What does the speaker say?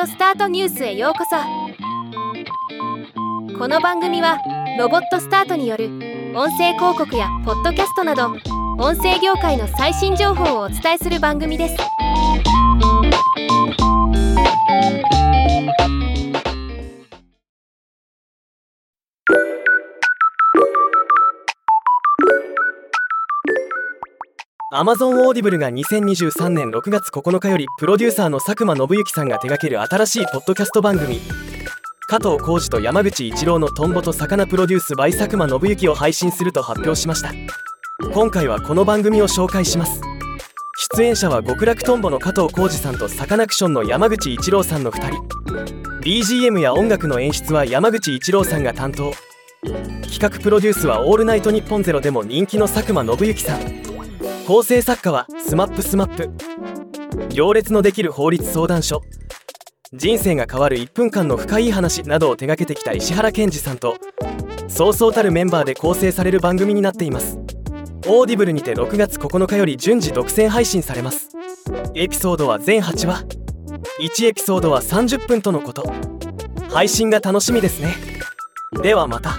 オスタートニュースへようこそ。この番組はロボットスタートによる音声広告やポッドキャストなど音声業界の最新情報をお伝えする番組です。アマゾンオーディブルが2023年6月9日よりプロデューサーの佐久間宣行さんが手掛ける新しいポッドキャスト番組。加藤浩次と山口一郎のトンボと魚プロデュース by 佐久間信之を配信すると発表しました。今回はこの番組を紹介します。出演者は極楽トンボの加藤浩次さんとサカナクションの山口一郎さんの2人。BGM や音楽の演出は山口一郎さんが担当。企画プロデュースは「オールナイトニッポンゼロでも人気の佐久間信之さん。構成作家は SMAP-SMAP 行列のできる法律相談所。人生が変わる1分間の深い話などを手掛けてきた石原健二さんとそうそうたるメンバーで構成される番組になっています。オーディブルにて6月9日より順次独占配信されます。エピソードは全8話。1エピソードは30分とのこと。配信が楽しみですね。ではまた。